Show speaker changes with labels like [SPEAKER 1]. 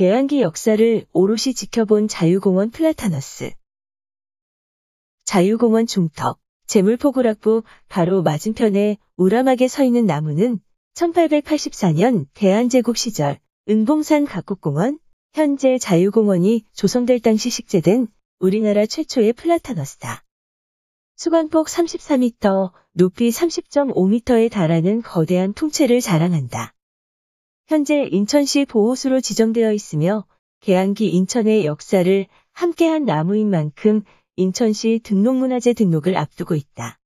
[SPEAKER 1] 개항기 역사를 오롯이 지켜본 자유공원 플라타너스. 자유공원 중턱, 재물포구락부 바로 맞은편에 우람하게 서 있는 나무는 1884년 대한제국 시절 은봉산 각국공원, 현재 자유공원이 조성될 당시 식재된 우리나라 최초의 플라타너스다. 수관폭 34m, 높이 30.5m에 달하는 거대한 통째를 자랑한다. 현재 인천시 보호수로 지정되어 있으며 개항기 인천의 역사를 함께한 나무인 만큼 인천시 등록문화재 등록을 앞두고 있다.